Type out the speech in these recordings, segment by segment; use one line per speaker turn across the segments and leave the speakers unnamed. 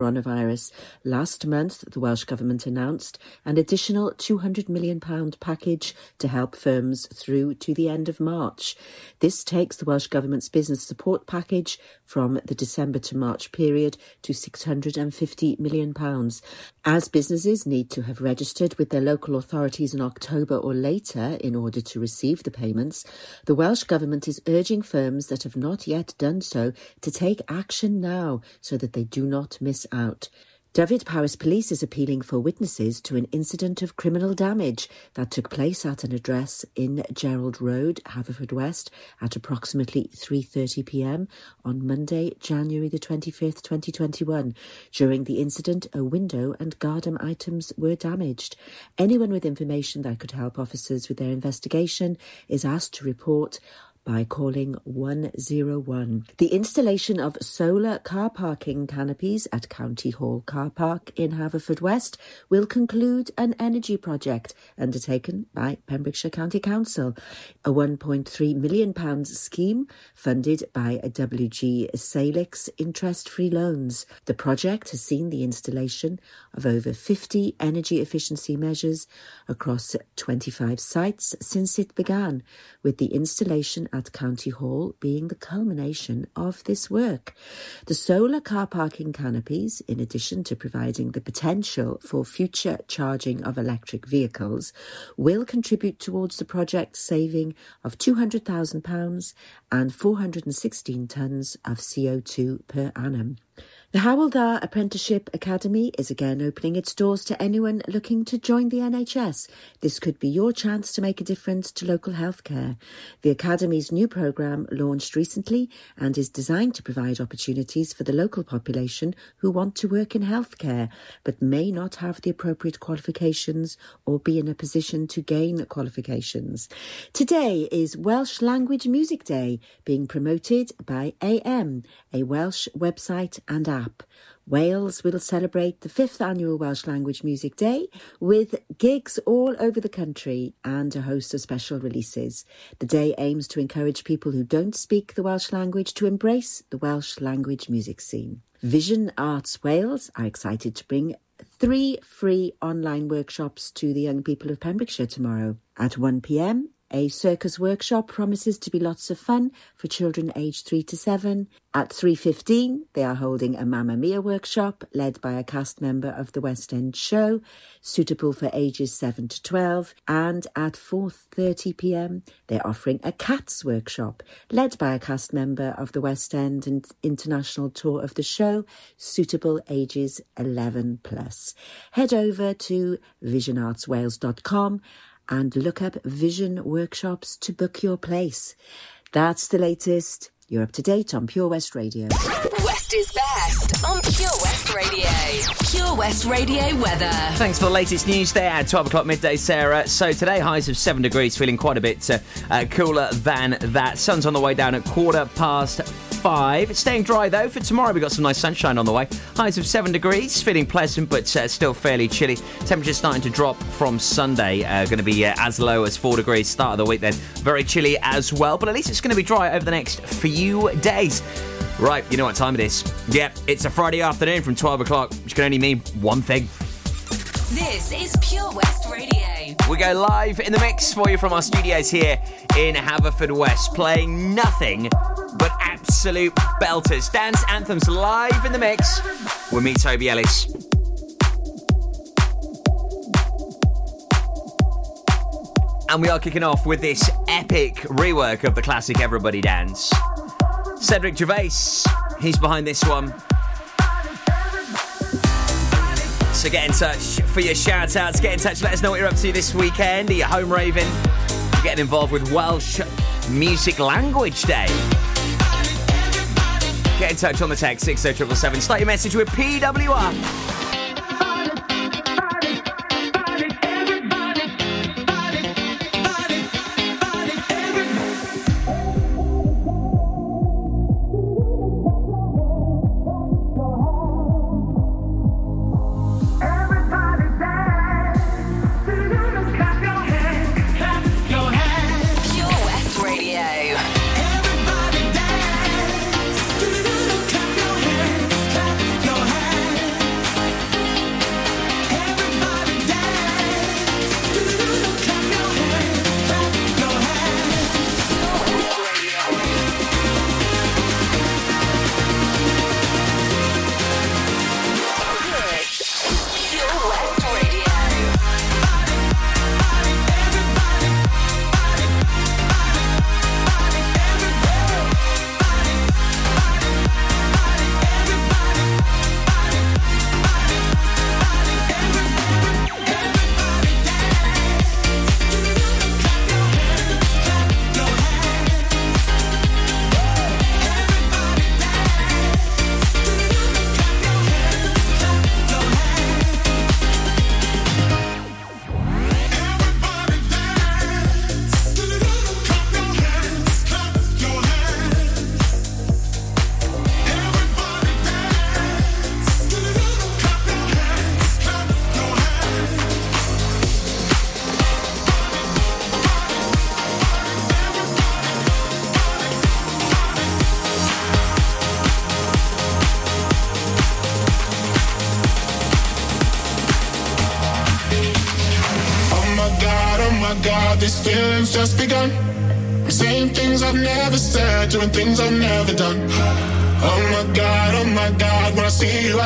coronavirus. Last month, the Welsh Government announced an additional £200 million package to help firms through to the end of March. This takes the Welsh Government's business support package from the December to March period to £650 million. As businesses need to have registered with their local authorities in October or later in order to receive the payments, the Welsh Government is urging firms that have not yet done so to take action now so that they do not miss out. Dyfed-Powys Police is appealing for witnesses to an incident of criminal damage that took place at an address in Gerald Road, Haverfordwest, at approximately 3:30 p.m. on Monday, January the 25th, 2021. During the incident, a window and garden items were damaged. Anyone with information that could help officers with their investigation is asked to report by calling 101. The installation of solar car parking canopies at County Hall Car Park in Haverfordwest will conclude an energy project undertaken by Pembrokeshire County Council, a £1.3 million scheme funded by a WG Salix interest-free loans. The project has seen the installation of over 50 energy efficiency measures across 25 sites since it began, with the installation at County Hall being the culmination of this work. The solar car parking canopies, in addition to providing the potential for future charging of electric vehicles, will contribute towards the project saving of £200,000 and 416 tonnes of CO2 per annum. The Hywel Apprenticeship Academy is again opening its doors to anyone looking to join the NHS. This could be your chance to make a difference to local healthcare. The Academy's new programme launched recently and is designed to provide opportunities for the local population who want to work in healthcare but may not have the appropriate qualifications or be in a position to gain qualifications. Today is Welsh Language Music Day being promoted by AM, a Welsh website and app Wales will celebrate the fifth annual Welsh Language Music Day with gigs all over the country and a host of special releases. The day aims to encourage people who don't speak the Welsh language to embrace the Welsh language music scene. Vision Arts Wales are excited to bring three free online workshops to the young people of Pembrokeshire tomorrow. At 1pm, a circus workshop promises to be lots of fun for children aged 3 to 7. At 3.15, they are holding a Mamma Mia workshop led by a cast member of the West End show, suitable for ages 7 to 12. And at 4.30pm, they're offering a Cats workshop led by a cast member of the West End and international tour of the show, suitable ages 11 plus. Head over to visionartswales.com and look up Vision Workshops to book your place. That's the latest. You're up to date on Pure West Radio.
West is best on Pure West Radio. Pure West Radio weather.
Thanks for the latest news there at 12 o'clock midday, Sarah. So today, highs of 7 degrees, feeling quite a bit uh, uh, cooler than that. Sun's on the way down at quarter past five. It's staying dry though. For tomorrow, we've got some nice sunshine on the way. Highs of seven degrees, feeling pleasant, but uh, still fairly chilly. Temperatures starting to drop from Sunday. Uh, going to be uh, as low as four degrees. Start of the week then. Very chilly as well, but at least it's going to be dry over the next few days. Right, you know what time it is. Yep, it's a Friday afternoon from 12 o'clock, which can only mean one thing.
This is Pure West Radio.
We go live in the mix for you from our studios here in Haverfordwest, playing nothing absolute belters. Dance anthems live in the mix with me, Toby Ellis. And we are kicking off with this epic rework of the classic Everybody Dance. Cedric Gervais, he's behind this one. So get in touch for your shout outs. Get in touch, let us know what you're up to this weekend. Are you home raving? Getting involved with Welsh Music Language Day. Get in touch on the text 60777. Start your message with PWR.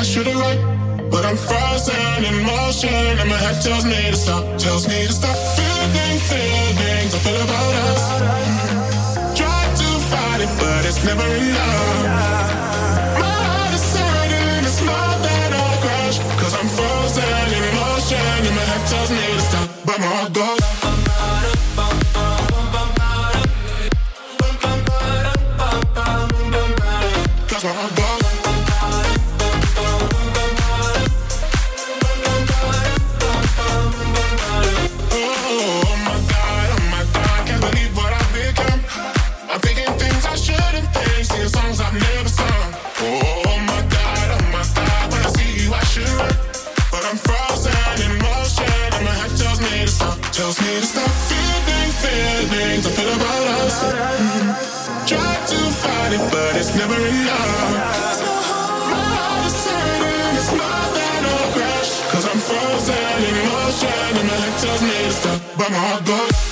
I should've run, but I'm frozen in motion, and my head tells me to stop, tells me to stop feeling feelings I feel about us. Try to fight it, but it's never enough. was and my head tells me to stop, but my heart goes.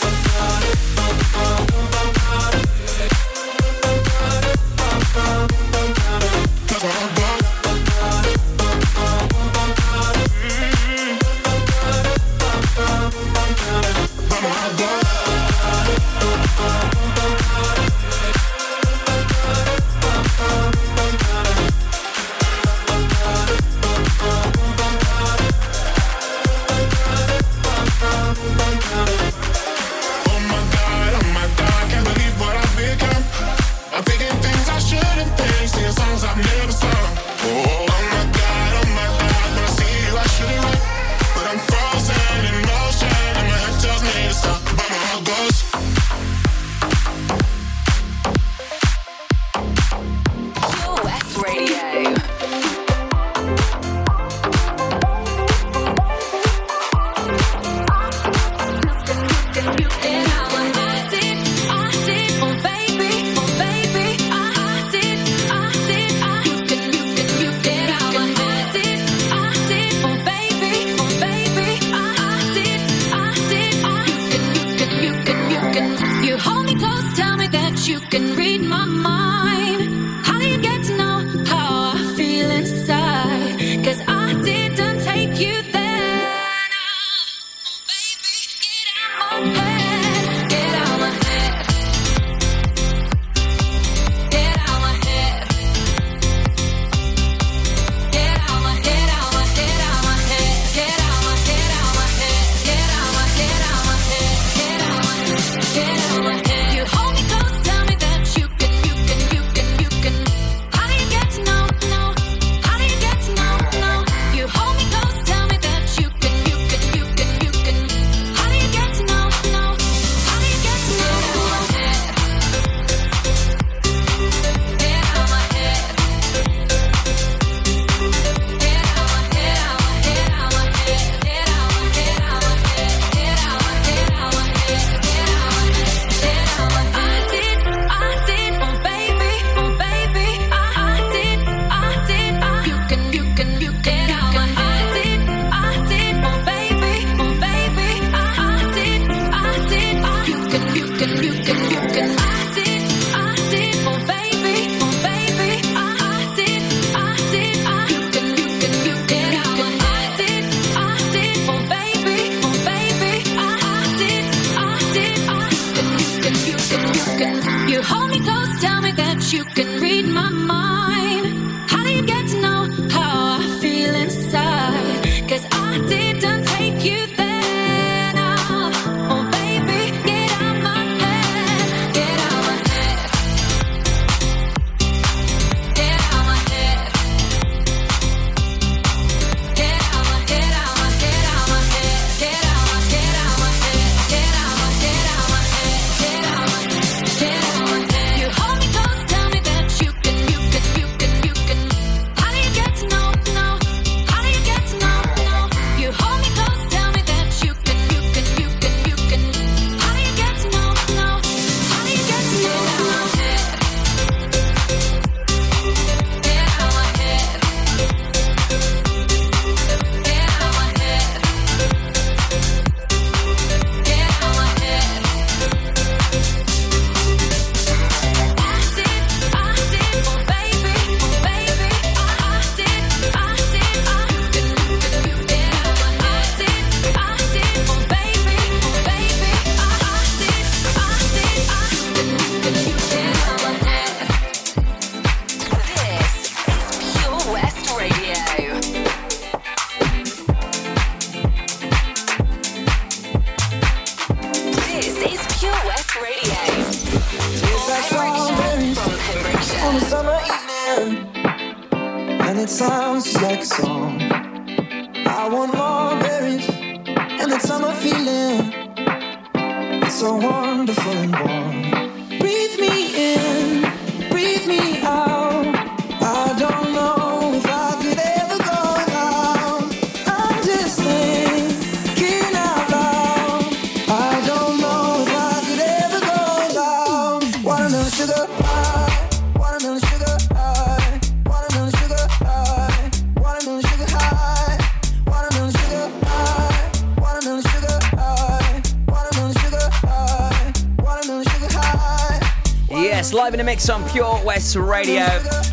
Radio.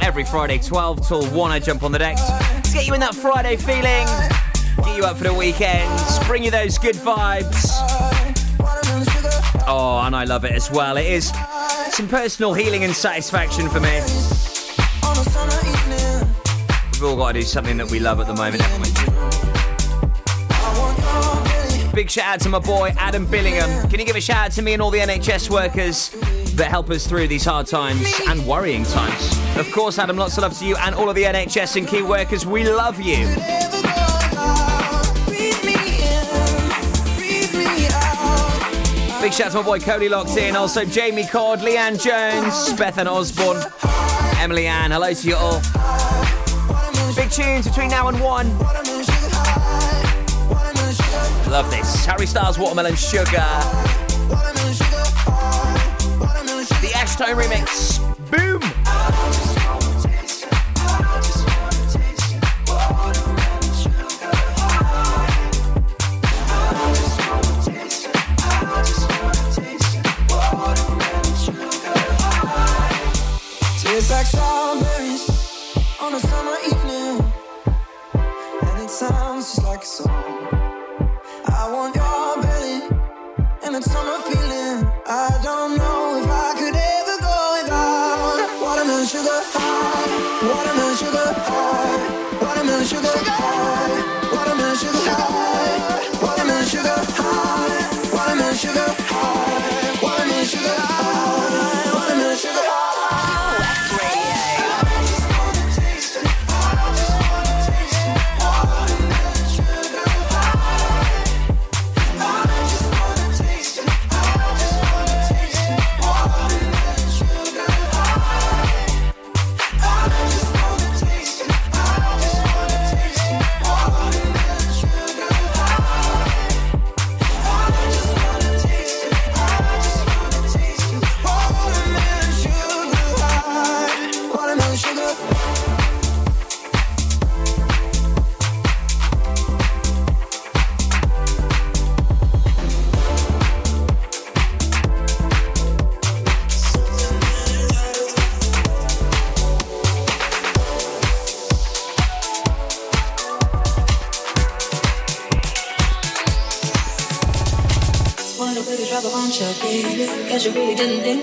Every Friday, 12 till 1, I jump on the decks to get you in that Friday feeling, get you up for the weekend, bring you those good vibes. Oh, and I love it as well. It is some personal healing and satisfaction for me. We've all got to do something that we love at the moment. Big shout out to my boy Adam Billingham. Can you give a shout out to me and all the NHS workers that help us through these hard times and worrying times? Of course, Adam, lots of love to you and all of the NHS and key workers. We love you. Big shout out to my boy Cody locked in. Also, Jamie Cord, Leanne Jones, Bethan Osborne, Emily Ann. Hello to you all. Big tunes between now and one. Love this. Harry Styles, Watermelon Sugar. Ashtone remix.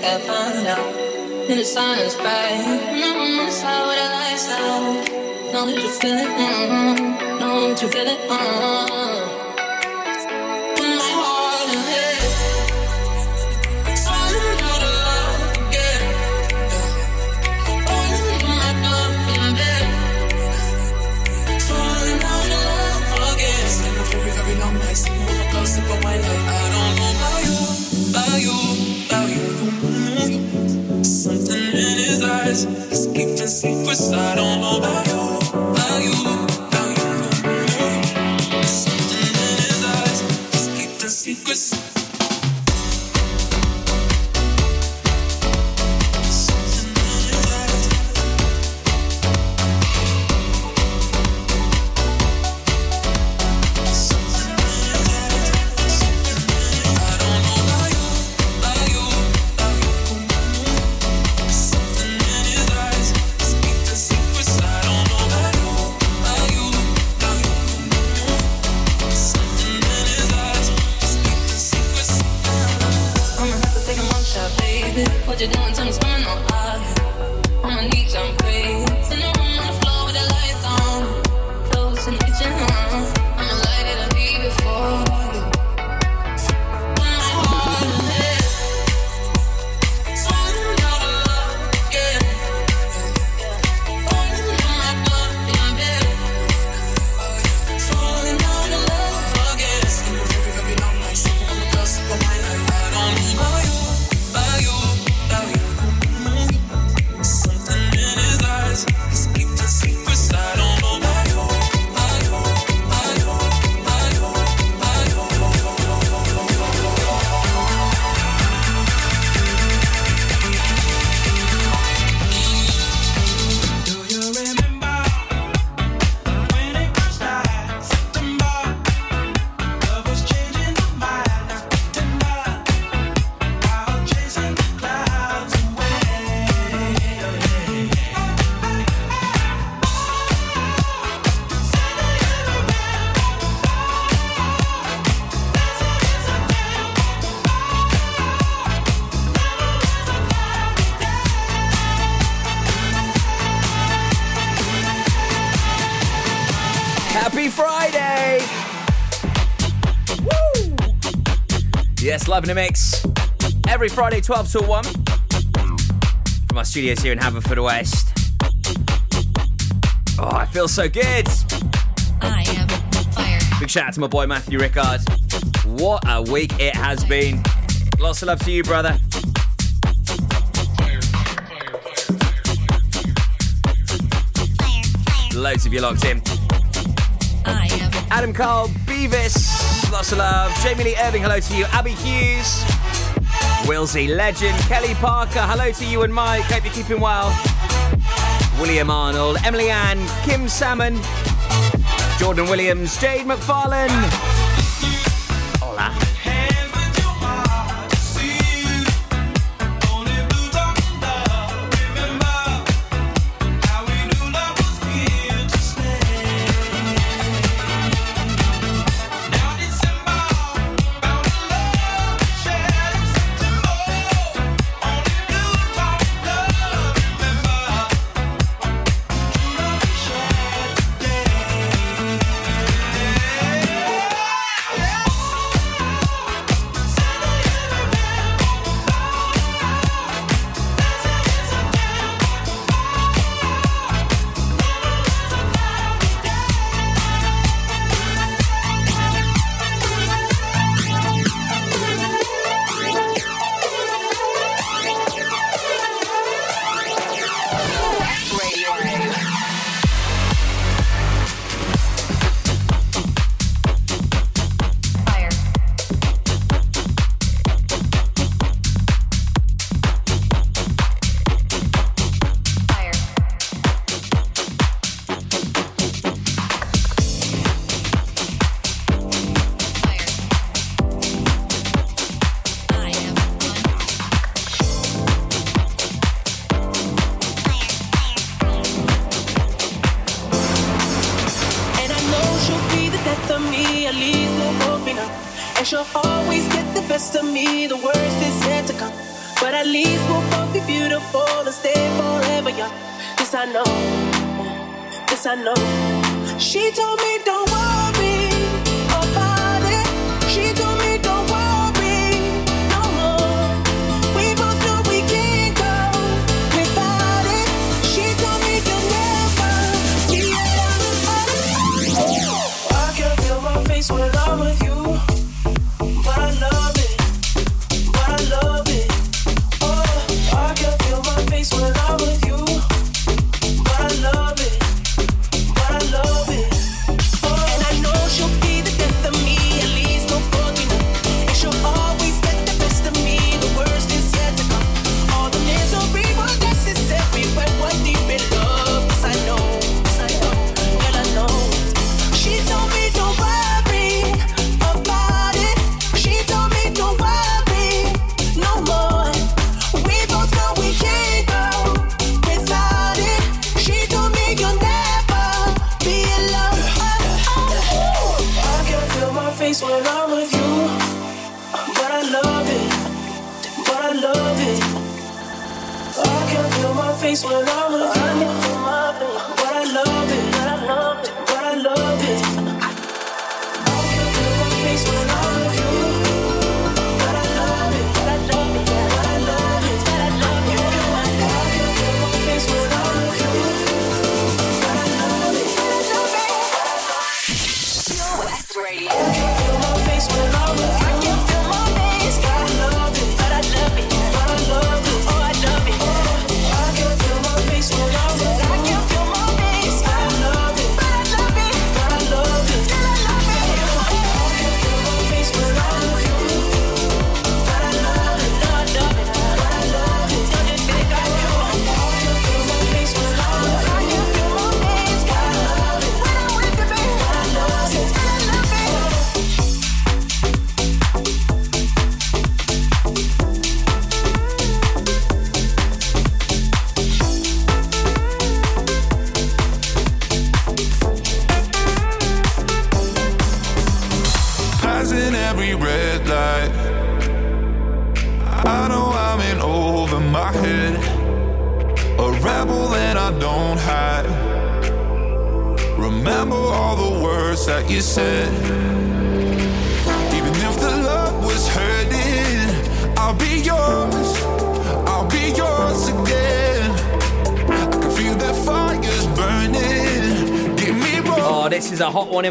I'd find out. In the silence. Mm-hmm, out. Know that you feel it, mm-hmm. Know that you feel it, mm-hmm. Secrets. I don't in the
mix every Friday, 12 till 1, from our studios here in Haverfordwest. Oh, I feel so good.
I am fire.
Big shout out to my boy Matthew Rickard. What a week it has been. Lots of love to you, brother. Loads of you locked in.
I am
Adam Carl Beavis lots of love. Jamie Lee Irving, hello to you. Abby Hughes, Wilsey Legend, Kelly Parker, hello to you and Mike. Hope you're keeping well. William Arnold, Emily Ann, Kim Salmon, Jordan Williams, Jade McFarlane. Hola.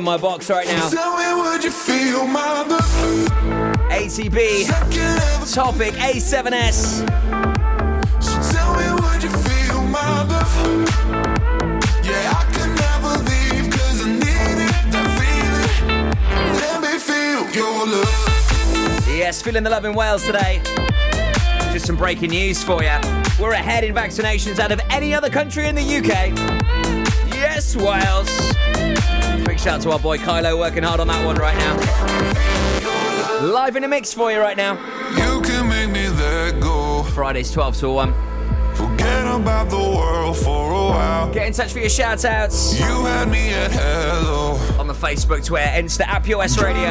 my
box right now. ATB, Topic A7S. Yes, feeling the love in Wales today. Just some breaking news for you. We're ahead in vaccinations out of any other country in the UK. Yes, Wales. Shout out to our boy Kylo working hard on that one right now. Live in a mix for you right now.
You can make me let go.
Fridays 12 to 1.
Forget about the world for a while.
Get in touch for your shout outs.
You had me at hello.
On the Facebook, Twitter, Insta, app, US Radio.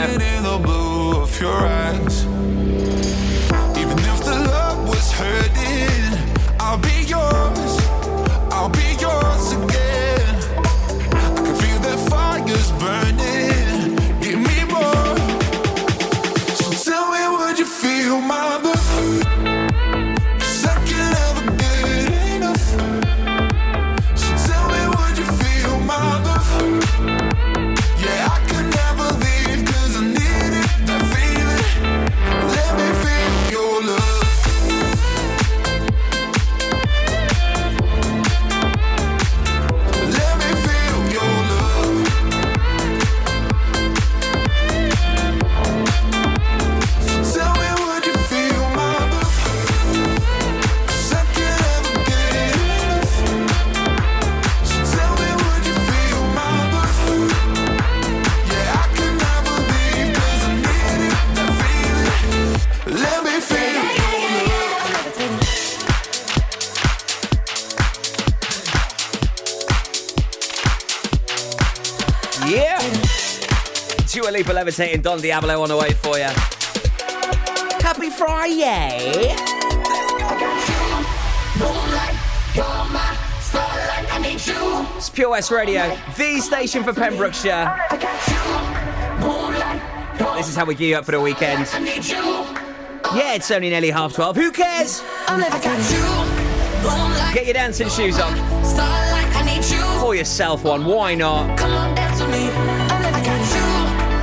levitating Don Diablo on the way for you. Happy Friday! It's Pure West Radio, the station for Pembrokeshire. This is how we gear up for the weekend. Yeah, it's only nearly half twelve. Who cares? Get your dancing shoes on. Pour yourself one, why not?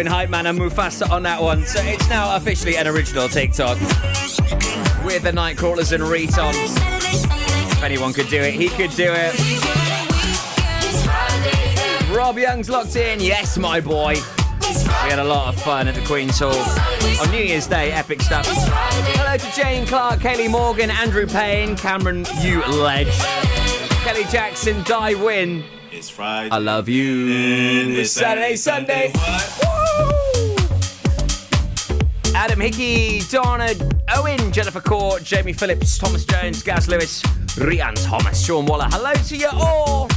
Robin Hype Man and Mufasa on that one. So it's now officially an original TikTok with the Nightcrawlers and Riton. If anyone could do it, he could do it. Rob Young's locked in. Yes, my boy. We had a lot of fun at the Queen's Hall on New Year's Day. Epic stuff. Hello to Jane Clark, Kaylee Morgan, Andrew Payne, Cameron, you ledge. Kelly Jackson, Die Win.
It's Friday.
I love you.
It's
Saturday, Sunday. Sunday Liam Hickey, Donna Owen, Jennifer Court, Jamie Phillips, Thomas Jones, Gaz Lewis, Rian Thomas, Sean Waller. Hello to you all.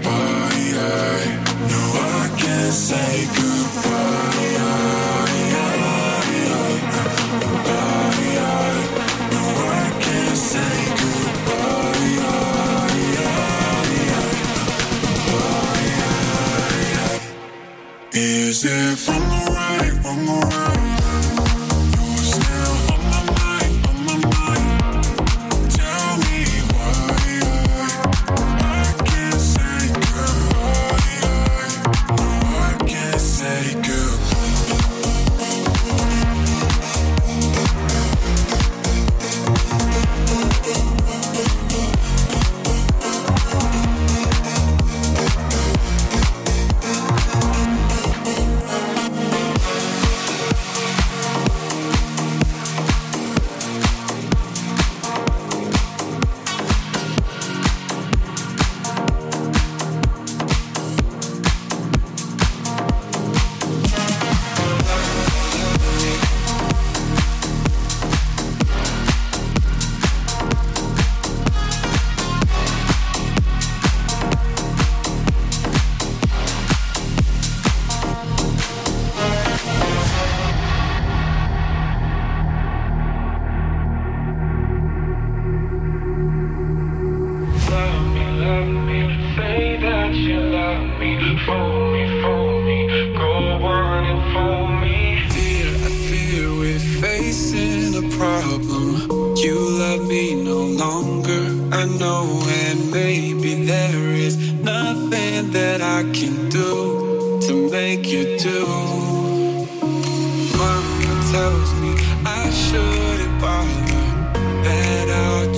goodbye. No, I can't say goodbye.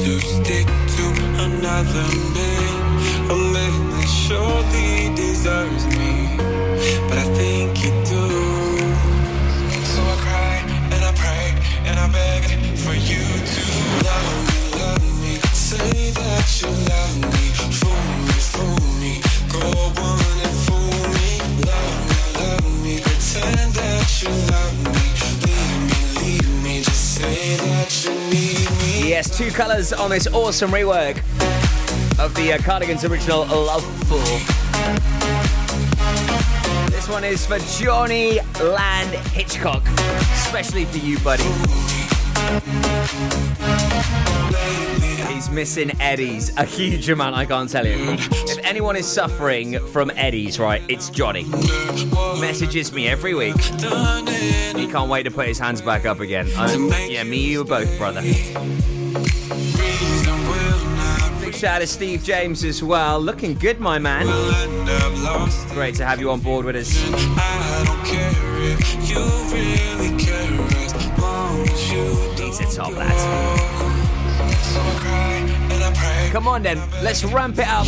to stick to another man, a man that surely deserves me.
Yes, two colours on this awesome rework of the uh, Cardigans original Love Fool. This one is for Johnny Land Hitchcock, especially for you, buddy. He's missing eddies, a huge amount, I can't tell you. If anyone is suffering from eddies, right, it's Johnny. Messages me every week. He can't wait to put his hands back up again. I'm, yeah, me, you both, brother shout out to Steve James as well. Looking good, my man.
We'll
Great to have you on board with us. He's a top lad. Come on then, let's ramp it up.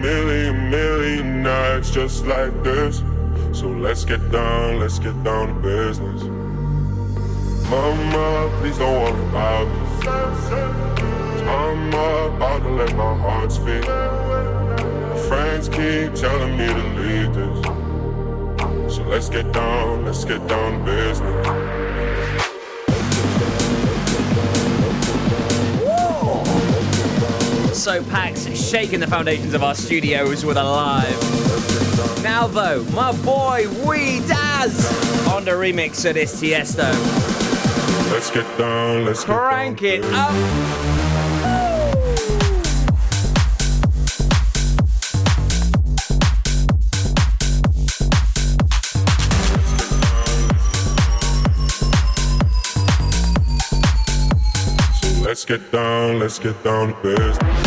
Million, million nights just like this. So let's get down, let's get down to business. Mama, please don't worry about me. I'm about to let my heart speak. Friends keep telling me to leave this. So let's get down, let's get down to business.
So Pax shaking the foundations of our studios with a live. Now though, my boy Wee Daz on the remix of this Tiesto.
Let's get down, let's get
Crank it up.
Let's get down, let's get down to business.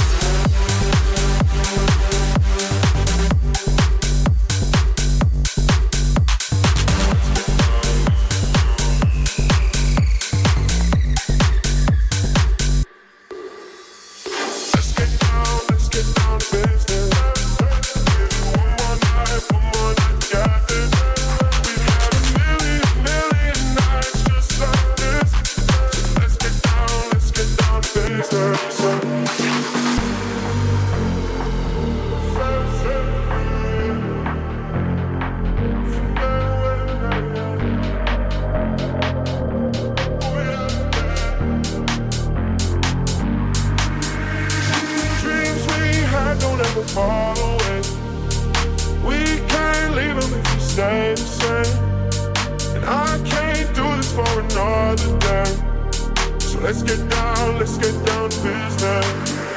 another day.
So let's get down, let's get down to business.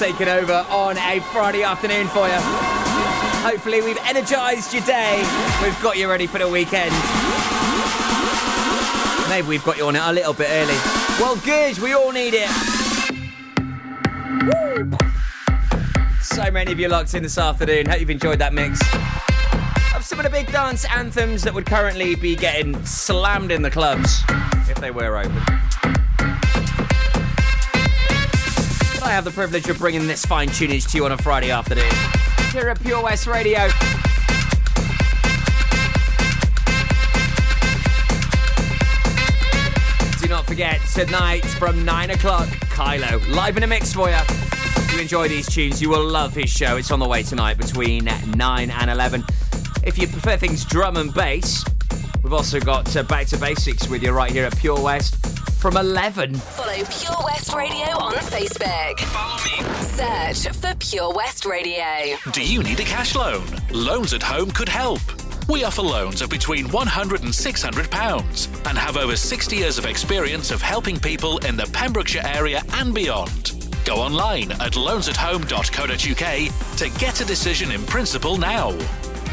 Taking over on a Friday afternoon for you. Hopefully, we've energized your day. We've got you ready for the weekend. Maybe we've got you on it a little bit early. Well, good. We all need it. Woo. So many of you locked in this afternoon. Hope you've enjoyed that mix of some of the big dance anthems that would currently be getting slammed in the clubs if they were open. I have the privilege of bringing this fine tunage to you on a Friday afternoon. Here at Pure West Radio. Do not forget, tonight from 9 o'clock, Kylo, live in a mix for you. If you enjoy these tunes, you will love his show. It's on the way tonight between 9 and 11. If you prefer things drum and bass, we've also got uh, Back to Basics with you right here at Pure West from 11.
Follow Pure West Radio on Facebook. Follow me. Search for Pure West Radio.
Do you need a cash loan? Loans at Home could help. We offer loans of between £100 and £600 and have over 60 years of experience of helping people in the Pembrokeshire area and beyond. Go online at loansathome.co.uk to get a decision in principle now.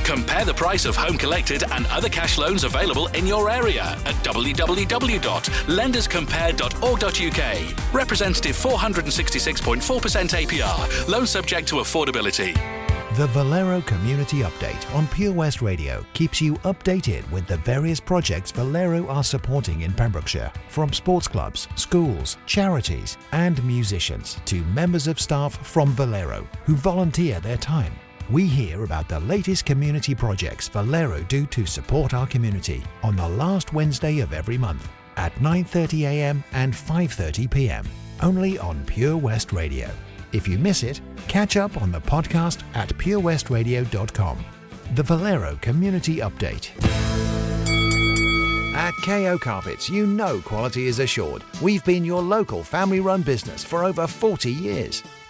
Compare the price of home collected and other cash loans available in your area at www.lenderscompare.org.uk. Representative 466.4% APR. Loan subject to affordability.
The Valero Community Update on Pure West Radio keeps you updated with the various projects Valero are supporting in Pembrokeshire, from sports clubs, schools, charities, and musicians to members of staff from Valero who volunteer their time. We hear about the latest community projects Valero do to support our community on the last Wednesday of every month at 9:30 a.m. and 5:30 p.m. only on Pure West Radio. If you miss it, catch up on the podcast at purewestradio.com. The Valero Community Update. At KO Carpets, you know quality is assured. We've been your local family run business for over 40 years.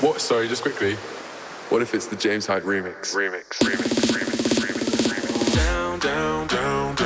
What? Sorry, just quickly. What if it's the James Hype remix? Remix, remix, remix, remix, remix. Down, down, down, down, down,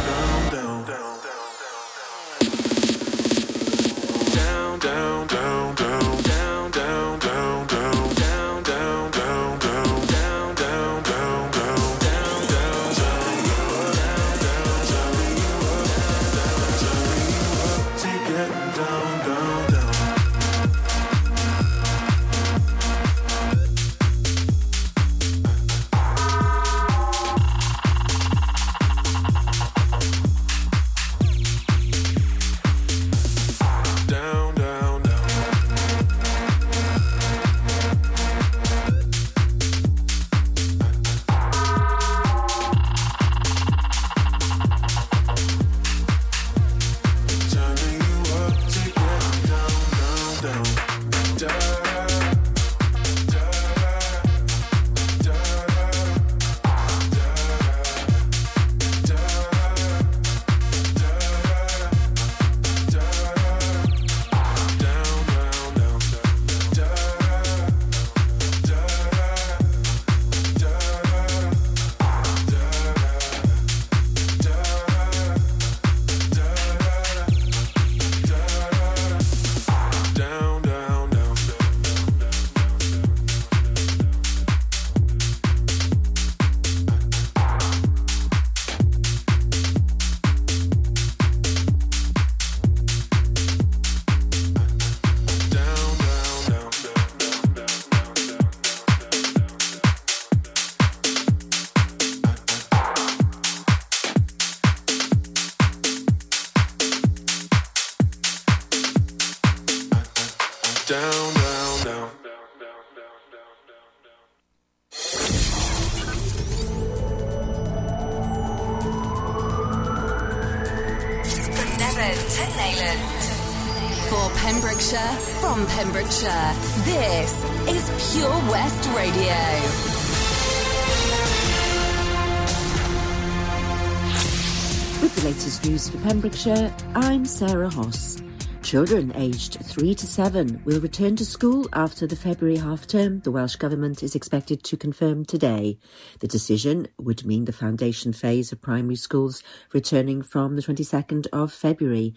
Pembrokeshire,
I'm Sarah Hoss. Children aged 3 to 7 will return to school after the February half term, the Welsh Government is expected to confirm today. The decision would mean the foundation phase of primary schools returning from the 22nd of February,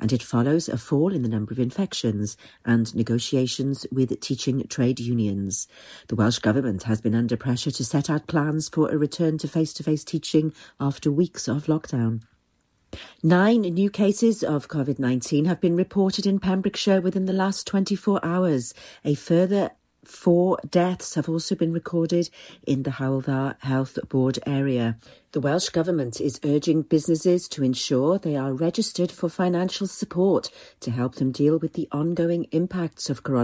and it follows a fall in the number of infections and negotiations with teaching trade unions. The Welsh Government has been under pressure to set out plans for a return to face to face teaching after weeks of lockdown. Nine new cases of COVID 19 have been reported in Pembrokeshire within the last 24 hours. A further four deaths have also been recorded in the Hywel Dda Health Board area. The Welsh Government is urging businesses to ensure they are registered for financial support to help them deal with the ongoing impacts of coronavirus.